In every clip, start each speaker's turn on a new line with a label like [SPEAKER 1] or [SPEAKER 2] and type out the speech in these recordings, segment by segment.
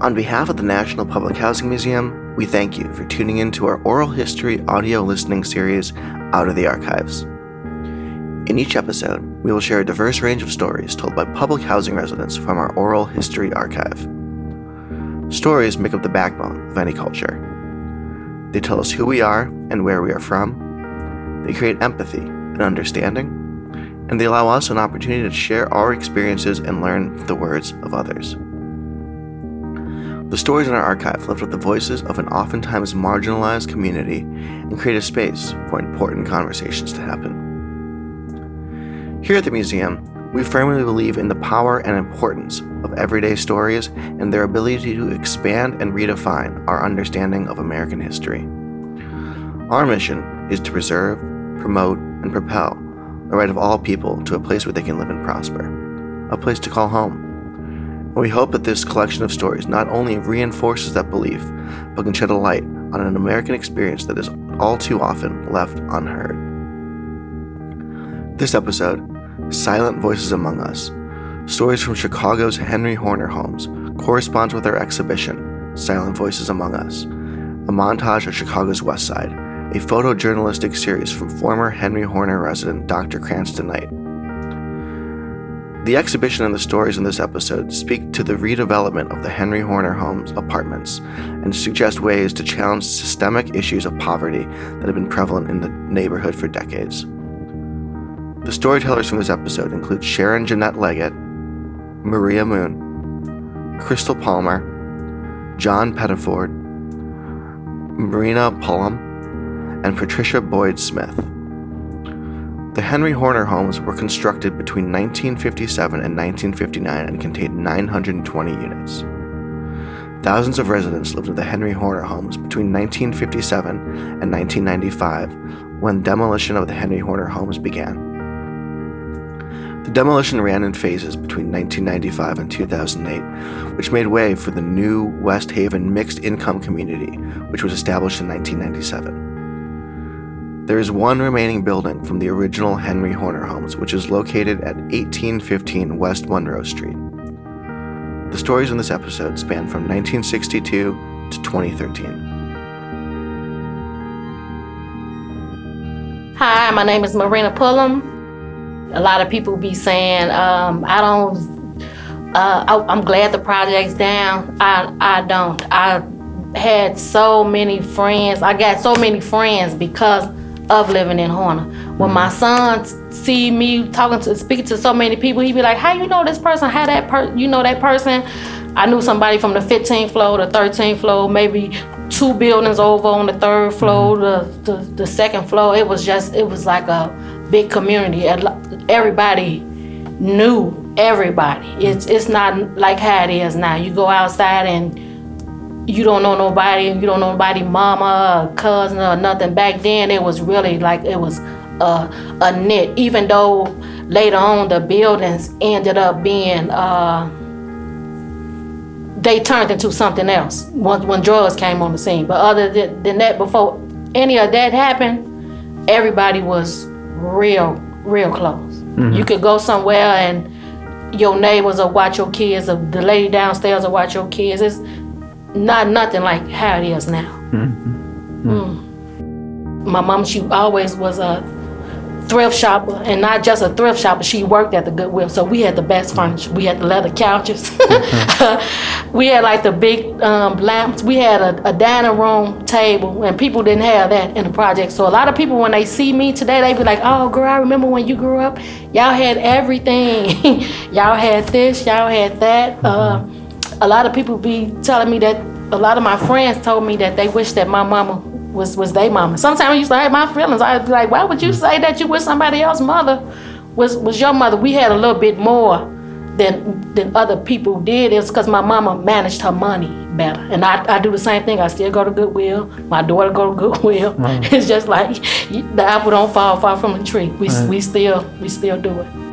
[SPEAKER 1] On behalf of the National Public Housing Museum, we thank you for tuning in to our oral history audio listening series, Out of the Archives. In each episode, we will share a diverse range of stories told by public housing residents from our oral history archive. Stories make up the backbone of any culture. They tell us who we are and where we are from. They create empathy and understanding, and they allow us an opportunity to share our experiences and learn the words of others. The stories in our archive lift up the voices of an oftentimes marginalized community and create a space for important conversations to happen. Here at the museum, we firmly believe in the power and importance of everyday stories and their ability to expand and redefine our understanding of American history. Our mission is to preserve, promote, and propel the right of all people to a place where they can live and prosper, a place to call home. And we hope that this collection of stories not only reinforces that belief, but can shed a light on an American experience that is all too often left unheard. This episode, Silent Voices Among Us, Stories from Chicago's Henry Horner Homes, corresponds with our exhibition, Silent Voices Among Us, a montage of Chicago's West Side, a photojournalistic series from former Henry Horner resident Dr. Cranston Knight. The exhibition and the stories in this episode speak to the redevelopment of the Henry Horner Homes apartments and suggest ways to challenge systemic issues of poverty that have been prevalent in the neighborhood for decades. The storytellers from this episode include Sharon Jeanette Leggitt, Maria Moon, Crystal Palmer, John Pettiford, Marina Pullom, and Patricia Boyd Smith. The Henry Horner homes were constructed between 1957 and 1959 and contained 920 units. Thousands of residents lived in the Henry Horner homes between 1957 and 1995 when demolition of the Henry Horner homes began. The demolition ran in phases between 1995 and 2008, which made way for the new Westhaven mixed income community, which was established in 1997. There is one remaining building from the original Henry Horner homes, which is located at 1815 West Monroe Street. The stories in this episode span from 1962 to 2013.
[SPEAKER 2] Hi, my name is Marina Pullom. A lot of people be saying, um, I don't, uh, I, am glad the project's down. I, I don't. I had so many friends. I got so many friends because of living in Horner. When my son see me talking to, speaking to so many people, he be like, how you know this person? How that per, you know that person? I knew somebody from the 15th floor, the 13th floor, maybe two buildings over on the third floor, mm-hmm. the, the, the second floor. It was just, it was like a big community. Everybody knew everybody. It's it's not like how it is now. You go outside and you don't know nobody. You don't know nobody, mama, cousin, or nothing. Back then, it was really like it was a, a knit. Even though later on the buildings ended up being. Uh, they turned into something else once when drugs came on the scene. But other than that, before any of that happened, everybody was real, real close. Mm-hmm. You could go somewhere and your neighbors will watch your kids, or the lady downstairs will watch your kids. It's not nothing like how it is now. Mm-hmm. Mm. My mom, she always was a thrift shopper, and not just a thrift shopper. She worked at the Goodwill, so we had the best furniture. We had the leather couches. we had like the big um, lamps. We had a, a, dining room table, and people didn't have that in the project. So a lot of people, when they see me today, they be like, "Oh, girl, I remember when you grew up. Y'all had everything. y'all had this. Y'all had that." Uh, a lot of people be telling me that. A lot of my friends told me that they wish that my mama was was their mama. Sometimes I used to hurt my feelings. I'd be like, why would you say that you wish somebody else's mother was was your mother? We had a little bit more than than other people did. It's because my mama managed her money better, and I, I do the same thing. I still go to Goodwill. My daughter go to Goodwill. Right. It's just like the apple don't fall far from the tree. We right. we still we still do it.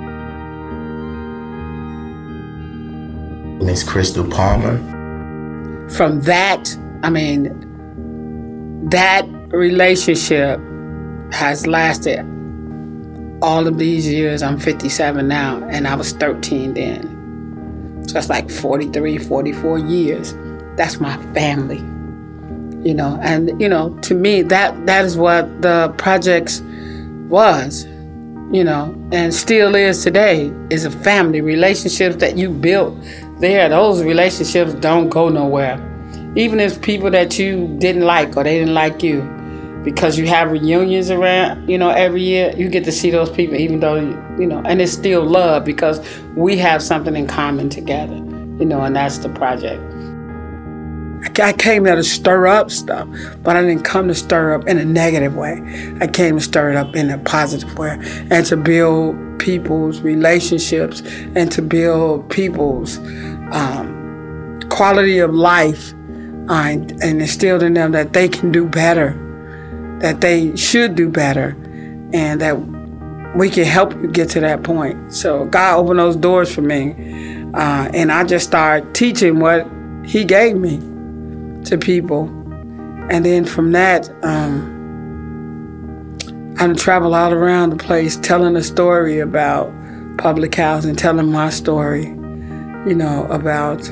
[SPEAKER 3] Miss Crystal Palmer.
[SPEAKER 4] From that, I mean, that relationship has lasted all of these years. I'm 57 now, and I was 13 then. So it's like 43, 44 years. that's my family. You know, and you know, to me that that is what the projects was, you know, and still is today is a family relationships that you built there. Those relationships don't go nowhere. Even if people that you didn't like or they didn't like you, because you have reunions around, you know, every year, you get to see those people, even though, you know, and it's still love because we have something in common together, you know, and that's the project. I came there to stir up stuff, but I didn't come to stir up in a negative way. I came to stir it up in a positive way and to build people's relationships and to build people's um, quality of life uh, and instilled in them that they can do better that they should do better and that we can help you get to that point. So God opened those doors for me. Uh, and I just started teaching what He gave me to people. And then from that, um, I travel all around the place telling a story about public housing, telling my story, you know, about,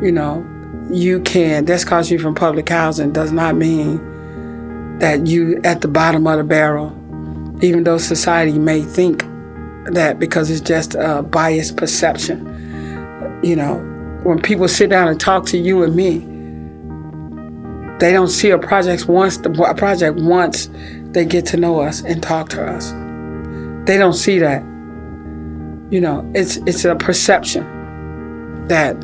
[SPEAKER 4] you know, you can, just because you're from public housing does not mean that you at the bottom of the barrel, even though society may think that because it's just a biased perception. You know, when people sit down and talk to you and me, they don't see a project once the a project once they get to know us and talk to us. They don't see that. You know, it's it's a perception that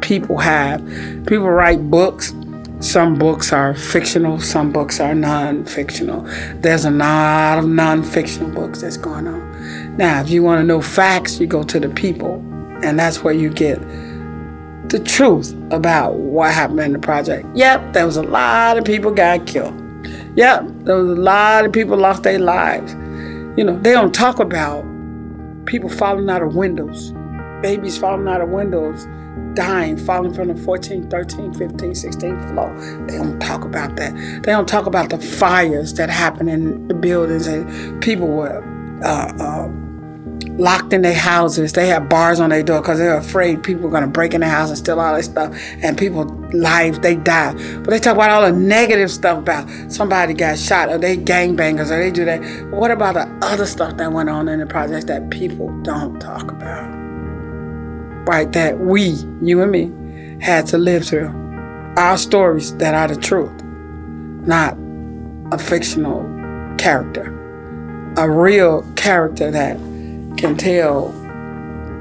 [SPEAKER 4] people have. People write books some books are fictional, some books are non fictional. There's a lot of non fictional books that's going on. Now, if you want to know facts, you go to the people, and that's where you get the truth about what happened in the project. Yep, there was a lot of people got killed. Yep, there was a lot of people lost their lives. You know, they don't talk about people falling out of windows, babies falling out of windows dying, falling from the 14, 13, 15, 16 floor. They don't talk about that. They don't talk about the fires that happen in the buildings and people were uh, uh, locked in their houses. They had bars on their door because they're afraid people are going to break in their house and steal all their stuff. And people's lives, they die. But they talk about all the negative stuff about somebody got shot or they gangbangers or they do that. But what about the other stuff that went on in the projects that people don't talk about? right, that we, you and me, had to live through. Our stories that are the truth, not a fictional character. A real character that can tell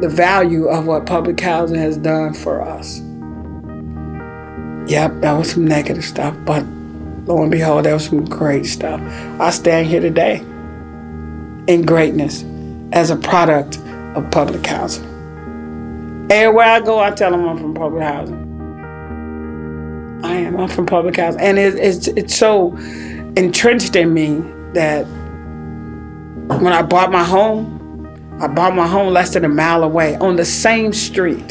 [SPEAKER 4] the value of what public housing has done for us. Yep, that was some negative stuff, but lo and behold, that was some great stuff. I stand here today in greatness as a product of public housing. Everywhere I go, I tell them I'm from public housing. I am. I'm from public housing, and it, it's it's so entrenched in me that when I bought my home, I bought my home less than a mile away on the same street.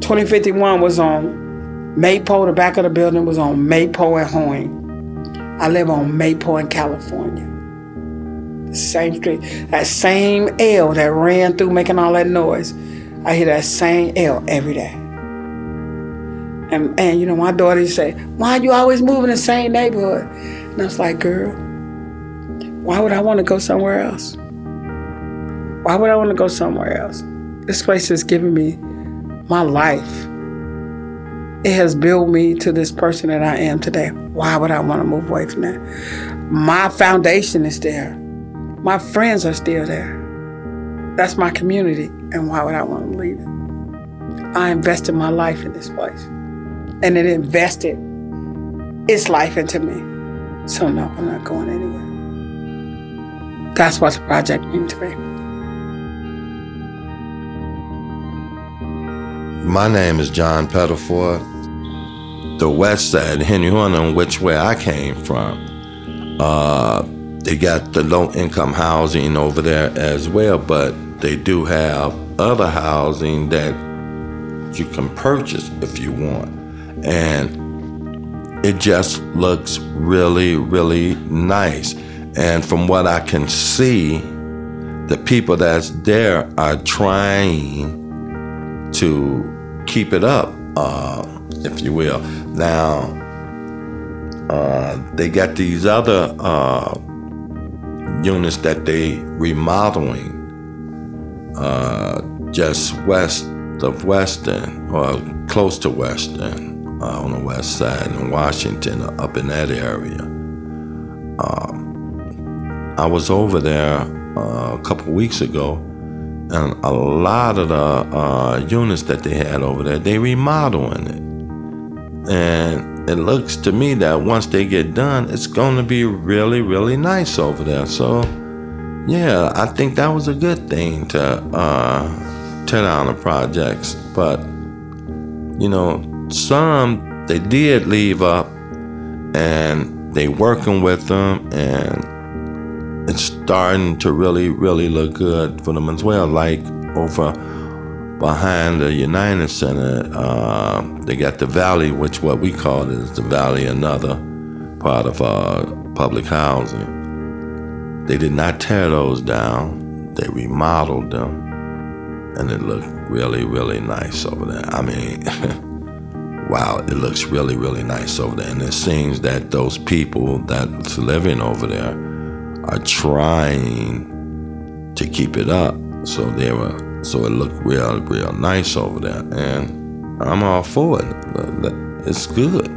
[SPEAKER 4] 2051 was on Maypole. The back of the building was on Maypole and Hoyne. I live on Maypole in California. The same street, that same L that ran through making all that noise I hear that same L every day. And, and you know, my daughter used say, why are you always move in the same neighborhood? And I was like, girl, why would I want to go somewhere else? Why would I want to go somewhere else? This place has given me my life. It has built me to this person that I am today. Why would I want to move away from that? My foundation is there. My friends are still there. That's my community, and why would I want to leave it? I invested my life in this place, and it invested its life into me. So, no, I'm not going anywhere. That's what the project means to me.
[SPEAKER 5] My name is John Pettiford. The west side, Henry Horner, which where I came from, uh, they got the low income housing over there as well, but they do have other housing that you can purchase if you want. And it just looks really, really nice. And from what I can see, the people that's there are trying to keep it up. Uh, if you will. Now, uh, they got these other uh, units that they remodeling uh, just west of Western or close to Western uh, on the west side in Washington, up in that area. Um, I was over there uh, a couple weeks ago, and a lot of the uh, units that they had over there, they remodeling it, and it looks to me that once they get done, it's going to be really, really nice over there. So, yeah, I think that was a good thing to uh, tear down the projects. But, you know, some they did leave up and they working with them and it's starting to really, really look good for them as well. Like over behind the United Center, uh, they got the Valley, which what we call is the Valley, another part of uh, public housing. They did not tear those down. They remodeled them, and it looked really, really nice over there. I mean, wow, it looks really, really nice over there. And it seems that those people that's living over there are trying to keep it up. So they were, so it looked real, real nice over there. And I'm all for it. It's good.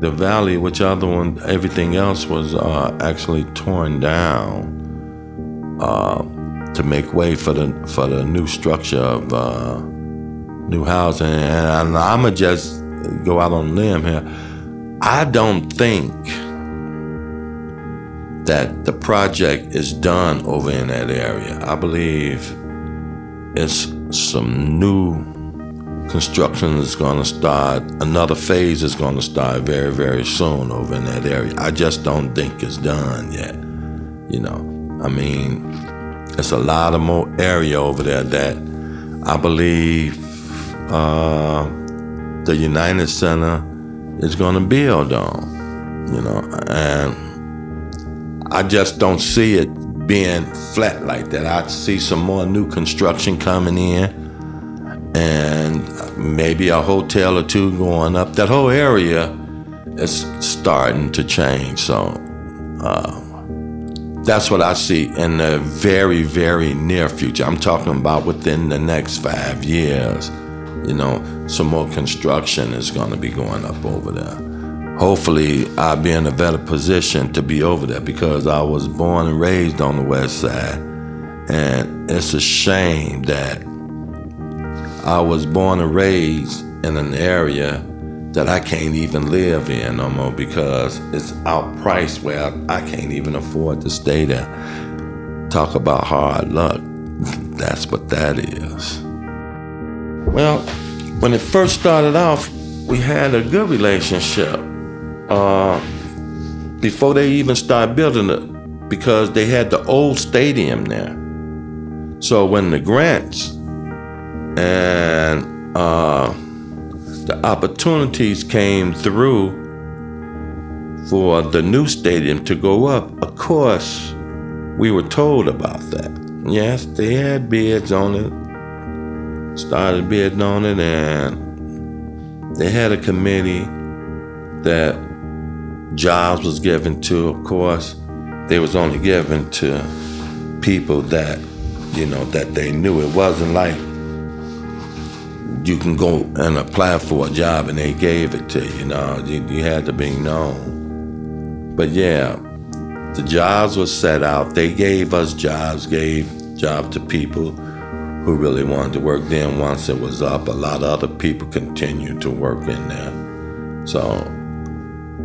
[SPEAKER 5] The valley, which other one, everything else was uh, actually torn down uh, to make way for the for the new structure of uh, new housing. And I'ma just go out on a limb here. I don't think that the project is done over in that area. I believe it's some new construction is going to start. Another phase is going to start very, very soon over in that area. I just don't think it's done yet. You know, I mean, it's a lot of more area over there that I believe uh, the United Center is going to build on. You know, and I just don't see it being flat like that. I see some more new construction coming in and maybe a hotel or two going up. That whole area is starting to change. So uh, that's what I see in the very, very near future. I'm talking about within the next five years. You know, some more construction is going to be going up over there hopefully I'll be in a better position to be over there because I was born and raised on the west side. And it's a shame that I was born and raised in an area that I can't even live in no more because it's outpriced where I can't even afford to stay there. Talk about hard luck. That's what that is. Well, when it first started off, we had a good relationship uh, before they even started building it because they had the old stadium there. So when the grants and uh, the opportunities came through for the new stadium to go up, of course, we were told about that. Yes, they had bids on it, started bidding on it, and they had a committee that jobs was given to, of course, they was only given to people that, you know, that they knew. It wasn't like you can go and apply for a job and they gave it to you. You know, you, you had to be known. But yeah, the jobs were set out. They gave us jobs, gave job to people who really wanted to work. Then once it was up, a lot of other people continued to work in there. So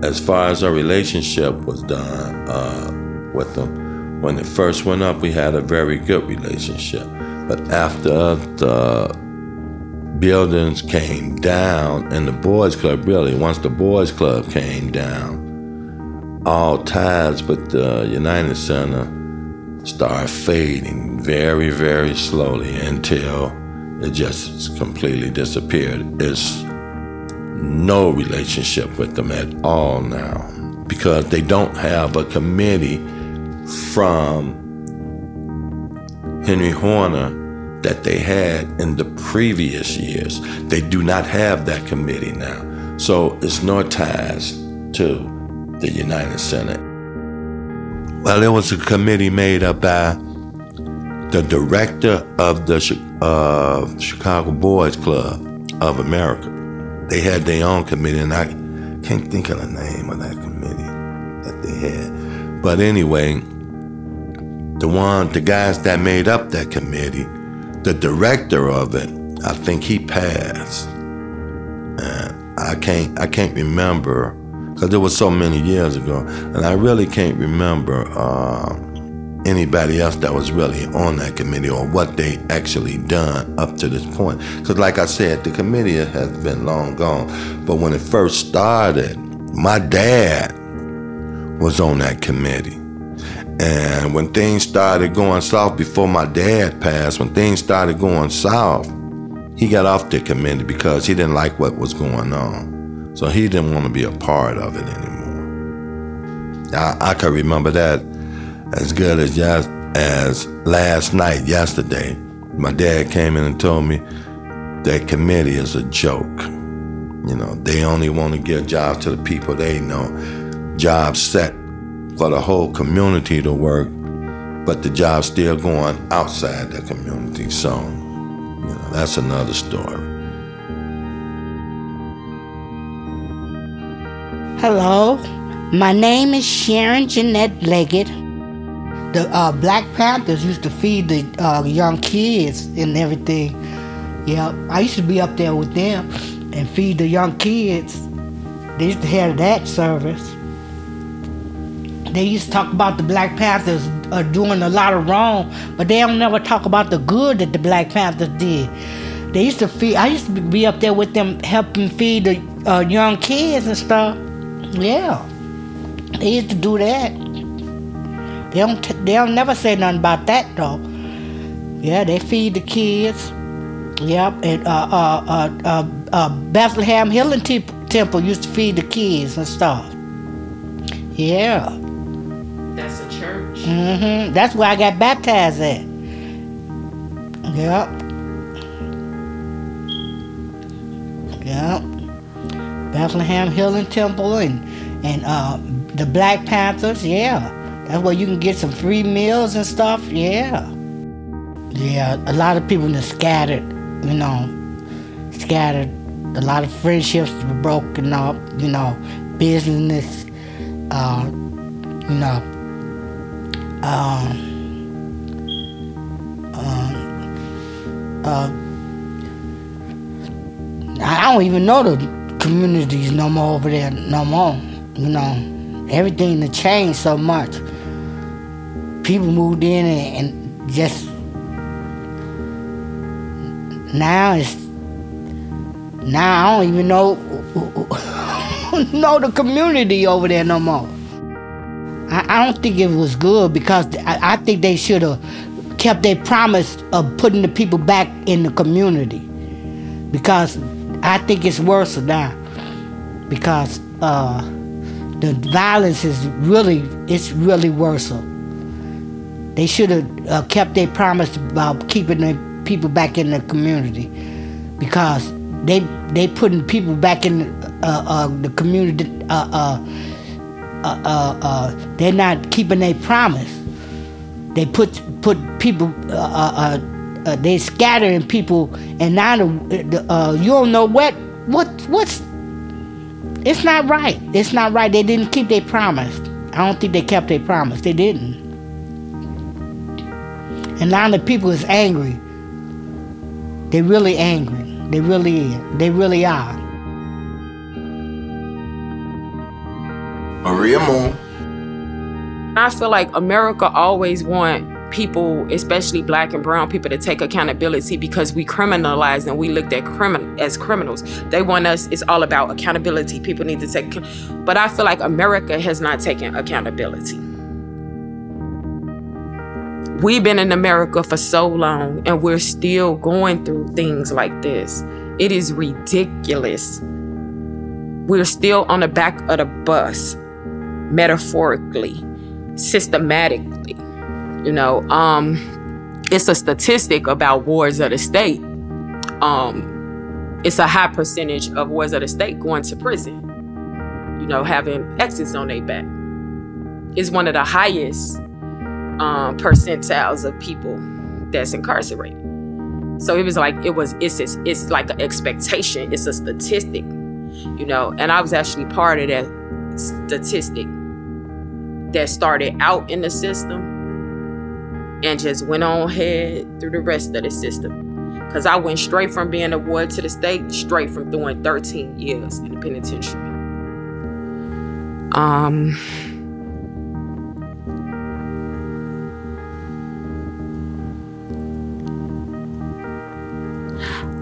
[SPEAKER 5] as far as our relationship was done uh, with them, when it first went up, we had a very good relationship. But after the buildings came down and the boys club really, once the boys club came down, all ties with the United Center started fading very, very slowly until it just completely disappeared. It's no relationship with them at all now because they don't have a committee from Henry Horner that they had in the previous years. They do not have that committee now. So it's no ties to the United Center. Well, it was a committee made up by the director of the uh, Chicago Boys Club of America. They had their own committee, and I can't think of the name of that committee that they had. But anyway, the one, the guys that made up that committee, the director of it, I think he passed. And I can't, I can't remember because it was so many years ago, and I really can't remember uh, anybody else that was really on that committee or what they actually done up to this point. Because, like I said, the committee has been long gone. But when it first started, my dad was on that committee. And when things started going south before my dad passed, when things started going south, he got off the committee because he didn't like what was going on. So he didn't want to be a part of it anymore. I, I can remember that as good as just as last night, yesterday. My dad came in and told me that committee is a joke. You know, they only want to give jobs to the people they know, jobs set for the whole community to work, but the job's still going outside the community. So, you know, that's another story.
[SPEAKER 6] Hello, my name is Sharon Jeanette Leggitt. The uh, Black Panthers used to feed the uh, young kids and everything. Yeah, I used to be up there with them and feed the young kids. They used to have that service they used to talk about the Black Panthers are doing a lot of wrong, but they don't never talk about the good that the Black Panthers did. They used to feed. I used to be up there with them, helping feed the uh, young kids and stuff. Yeah, they used to do that. They don't. T- they don't never say nothing about that though. Yeah, they feed the kids. Yep, and uh, uh, uh, uh, uh Bethlehem Healing Temple used to feed the kids and stuff. Yeah. That's a church. Mm-hmm. That's where I got baptized at. Yep. Yep. Bethlehem Healing Temple and and uh, the Black Panthers. Yeah, that's where you can get some free meals and stuff. Yeah. Yeah, a lot of people are scattered. You know, scattered. A lot of friendships were broken up. You know, business. Uh, you know, um, um, uh, I don't even know the communities no more over there no more. You know, everything has changed so much. People moved in and, and just now it's now I don't even know know the community over there no more. I, I don't think it was good because I, I think they should have kept their promise of putting the people back in the community. Because I think it's worse now. Because uh, the violence is really, it's really worse. They should have uh, kept their promise about keeping the people back in the community. Because they they putting people back in uh, uh, the community uh, uh, uh, they're not keeping their promise. They put put people. They scattering people, and now the, you don't know what what what's. It's not right. It's not right. They didn't keep their promise. I don't think they kept their promise. They didn't. And now the people is angry. They really angry. They really They really are.
[SPEAKER 3] Maria Moon.
[SPEAKER 7] I feel like America always want people, especially black and brown people, to take accountability because we criminalized and we looked at crimin- as criminals. They want us, it's all about accountability. People need to take, but I feel like America has not taken accountability. We've been in America for so long and we're still going through things like this. It is ridiculous. We're still on the back of the bus metaphorically, systematically. You know, um, it's a statistic about wars of the state. Um, it's a high percentage of wars of the state going to prison. You know, having exits on their back. It's one of the highest um, percentiles of people that's incarcerated. So it was like it was it's it's, it's like an expectation. It's a statistic, you know. And I was actually part of that statistic that started out in the system and just went on ahead through the rest of the system. Cause I went straight from being a ward to the state, straight from doing 13 years in the penitentiary. Um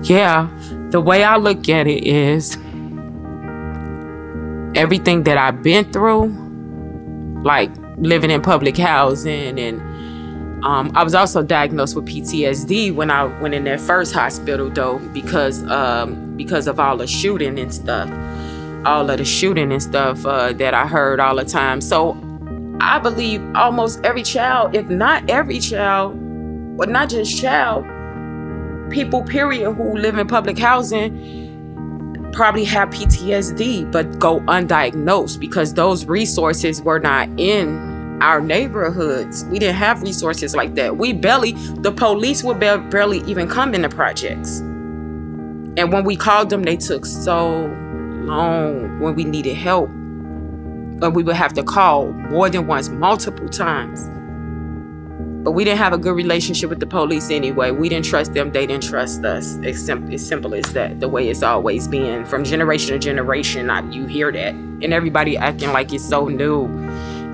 [SPEAKER 7] yeah, the way I look at it is everything that I've been through, like living in public housing and um, I was also diagnosed with PTSD when I went in that first hospital though because um, because of all the shooting and stuff, all of the shooting and stuff uh, that I heard all the time. So I believe almost every child, if not every child, but not just child, people period who live in public housing probably have PTSD but go undiagnosed because those resources were not in our neighborhoods. We didn't have resources like that. We barely, the police would barely even come into projects. And when we called them, they took so long when we needed help. But we would have to call more than once, multiple times. But we didn't have a good relationship with the police anyway. We didn't trust them, they didn't trust us. It's, sim- it's simple as that, the way it's always been. From generation to generation, I, you hear that. And everybody acting like it's so new.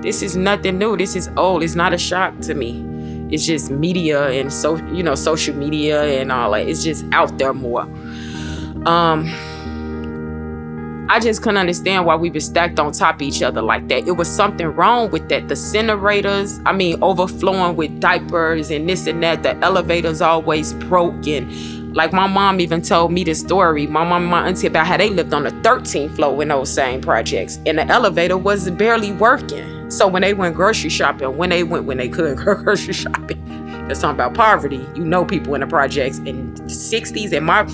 [SPEAKER 7] This is nothing new. This is old. It's not a shock to me. It's just media and so you know, social media and all that. It's just out there more. Um I just couldn't understand why we were stacked on top of each other like that. It was something wrong with that. The incinerators, I mean, overflowing with diapers and this and that. The elevators always broken. Like my mom even told me the story, my mom and my auntie, about how they lived on the 13th floor in those same projects. And the elevator was barely working. So when they went grocery shopping, when they went, when they could go grocery shopping, that's talking about poverty. You know people in the projects in the 60s and my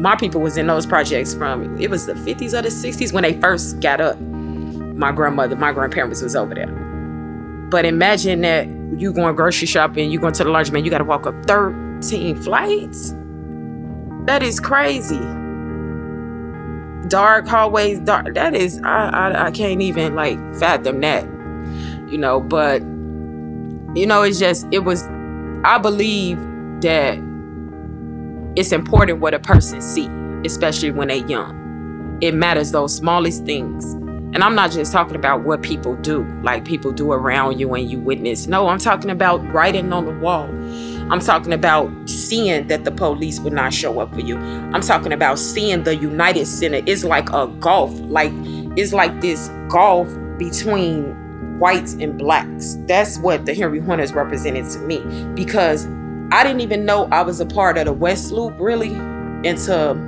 [SPEAKER 7] my people was in those projects from it was the 50s or the 60s when they first got up. My grandmother, my grandparents was over there. But imagine that you going grocery shopping, you going to the laundromat, you got to walk up 13 flights. That is crazy. Dark hallways, dark. That is, I, I, I can't even like fathom that, you know. But you know, it's just, it was. I believe that it's important what a person see, especially when they're young. It matters those smallest things. And I'm not just talking about what people do, like people do around you and you witness. No, I'm talking about writing on the wall. I'm talking about seeing that the police would not show up for you. I'm talking about seeing the United Center. is like a gulf, like it's like this gulf between whites and blacks. That's what the Henry Horners represented to me because I didn't even know I was a part of the West Loop really until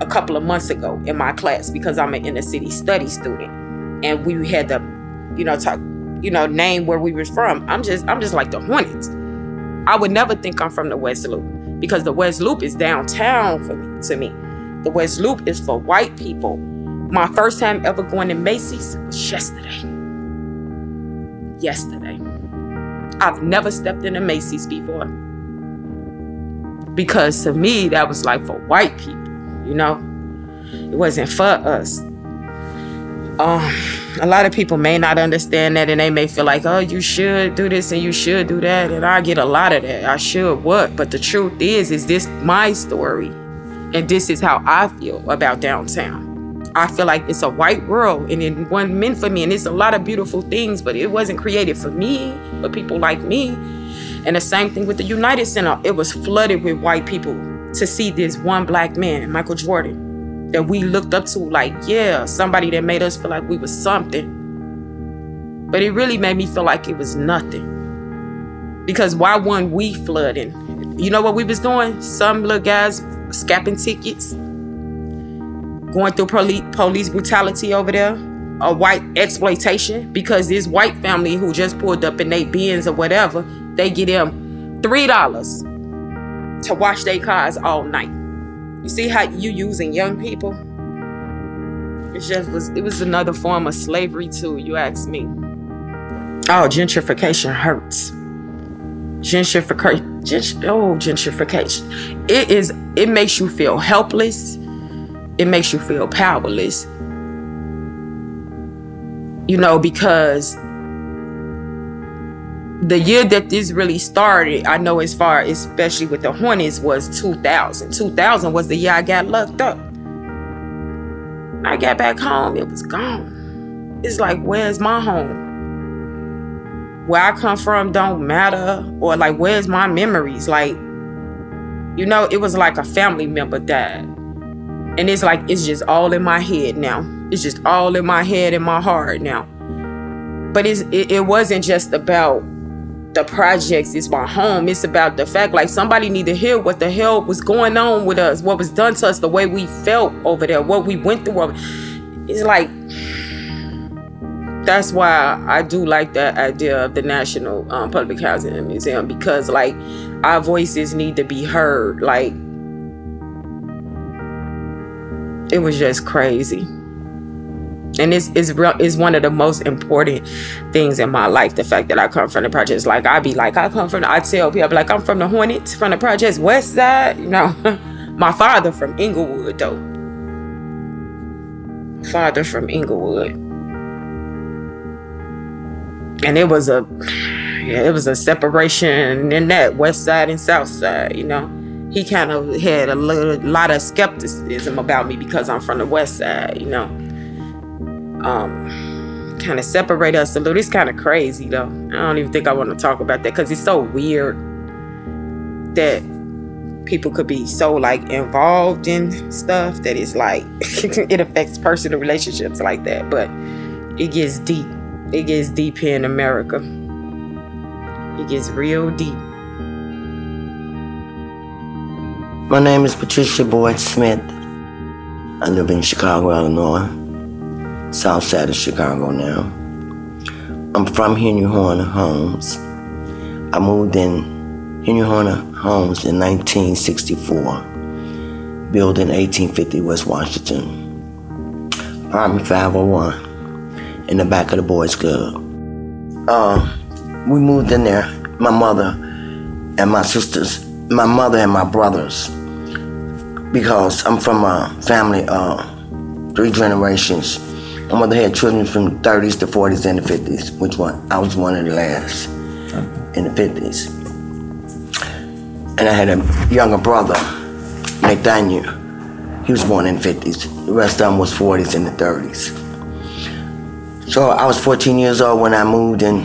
[SPEAKER 7] a couple of months ago in my class because I'm an inner city study student, and we had to, you know, talk, you know, name where we was from. I'm just, I'm just like the Hornets. I would never think I'm from the West Loop because the West Loop is downtown for me. To me, the West Loop is for white people. My first time ever going to Macy's was yesterday. Yesterday. I've never stepped in a Macy's before because to me that was like for white people you know? It wasn't for us. Um, a lot of people may not understand that and they may feel like oh you should do this and you should do that and i get a lot of that. I should what? But the truth is is this my story and this is how i feel about downtown. I feel like it's a white world and it wasn't meant for me and it's a lot of beautiful things but it wasn't created for me for people like me and the same thing with the United Center. It was flooded with white people to see this one black man, Michael Jordan, that we looked up to like, yeah, somebody that made us feel like we was something. But it really made me feel like it was nothing. Because why weren't we flooding? You know what we was doing? Some little guys scapping tickets, going through poli- police brutality over there, a white exploitation because this white family who just pulled up in their Benz or whatever they get them three dollars to wash their cars all night. You see how you using young people? It just was it was another form of slavery too, you ask me. Oh, gentrification hurts. Gentrification, gent- oh, gentrification. It is. It makes you feel helpless. It makes you feel powerless. You know, because the year that this really started, I know as far, especially with the Hornets, was 2000. 2000 was the year I got locked up. I got back home, it was gone. It's like, where's my home? Where I come from don't matter, or like, where's my memories? Like, you know, it was like a family member died. And it's like, it's just all in my head now. It's just all in my head and my heart now. But it's, it, it wasn't just about the projects is my home. It's about the fact like somebody need to hear what the hell was going on with us, what was done to us, the way we felt over there, what we went through. It's like that's why I do like that idea of the National um, Public Housing Museum because like our voices need to be heard. Like it was just crazy and it's real is one of the most important things in my life. The fact that I come from the projects, like I be like I come from. I tell people like I'm from the Hornets, from the projects West Side. You know, my father from Englewood though. Father from Englewood, and it was a yeah, it was a separation in that West Side and South Side. You know. He kind of had a little, lot of skepticism about me because I'm from the West Side, you know um kind of separate us a little. It's kind of crazy though. I don't even think I want to talk about that because it's so weird that people could be so like involved in stuff that it's like it affects personal relationships like that. But it gets deep. It gets deep here in America. It gets real deep.
[SPEAKER 3] My name is Patricia Boyd Smith. I live in Chicago, Illinois south side of Chicago now. I'm from Henry Horner Homes. I moved in Henry Horner Homes in 1964, built in 1850 West Washington. Apartment 501 in the back of the Boys Club. Uh, we moved in there, my mother and my sisters, my mother and my brothers, because I'm from a family of three generations my mother had children from the 30s, the 40s, and the 50s, which one? I was one of the last in the 50s. And I had a younger brother, Nathaniel. He was born in the 50s. The rest of them was 40s and the 30s. So I was 14 years old when I moved in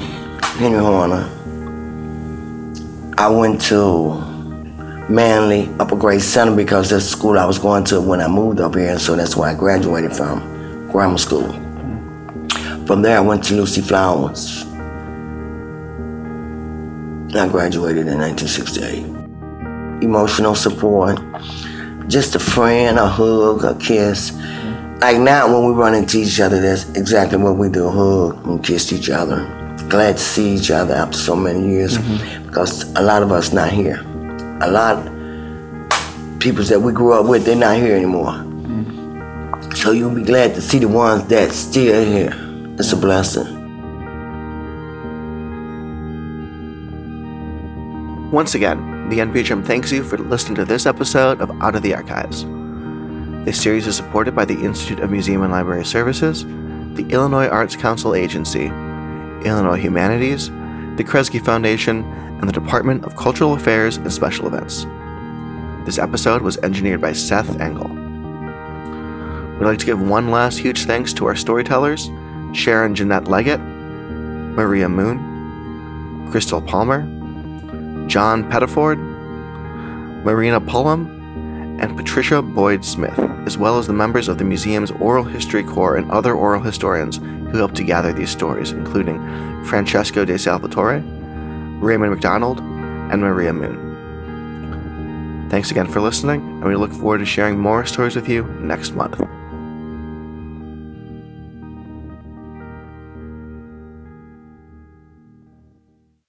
[SPEAKER 3] Henry Horner. I went to Manley Upper Grade Center because that's the school I was going to when I moved up here, and so that's where I graduated from grammar school. From there, I went to Lucy Flowers. I graduated in 1968. Emotional support, just a friend, a hug, a kiss. Like now, when we run into each other, that's exactly what we do hug and kiss each other. Glad to see each other after so many years mm-hmm. because a lot of us not here. A lot of people that we grew up with, they're not here anymore. So you'll be glad to see the ones that still here. It's a blessing.
[SPEAKER 1] Once again, the NPHM thanks you for listening to this episode of Out of the Archives. This series is supported by the Institute of Museum and Library Services, the Illinois Arts Council Agency, Illinois Humanities, the Kresge Foundation, and the Department of Cultural Affairs and Special Events. This episode was engineered by Seth Engel. We'd like to give one last huge thanks to our storytellers Sharon Jeanette Leggitt, Maria Moon, Crystal Palmer, John Pettiford, Marina Pullom, and Patricia Boyd Smith, as well as the members of the museum's Oral History Corps and other oral historians who helped to gather these stories, including Francesco de Salvatore, Raymond McDonald, and Maria Moon. Thanks again for listening, and we look forward to sharing more stories with you next month.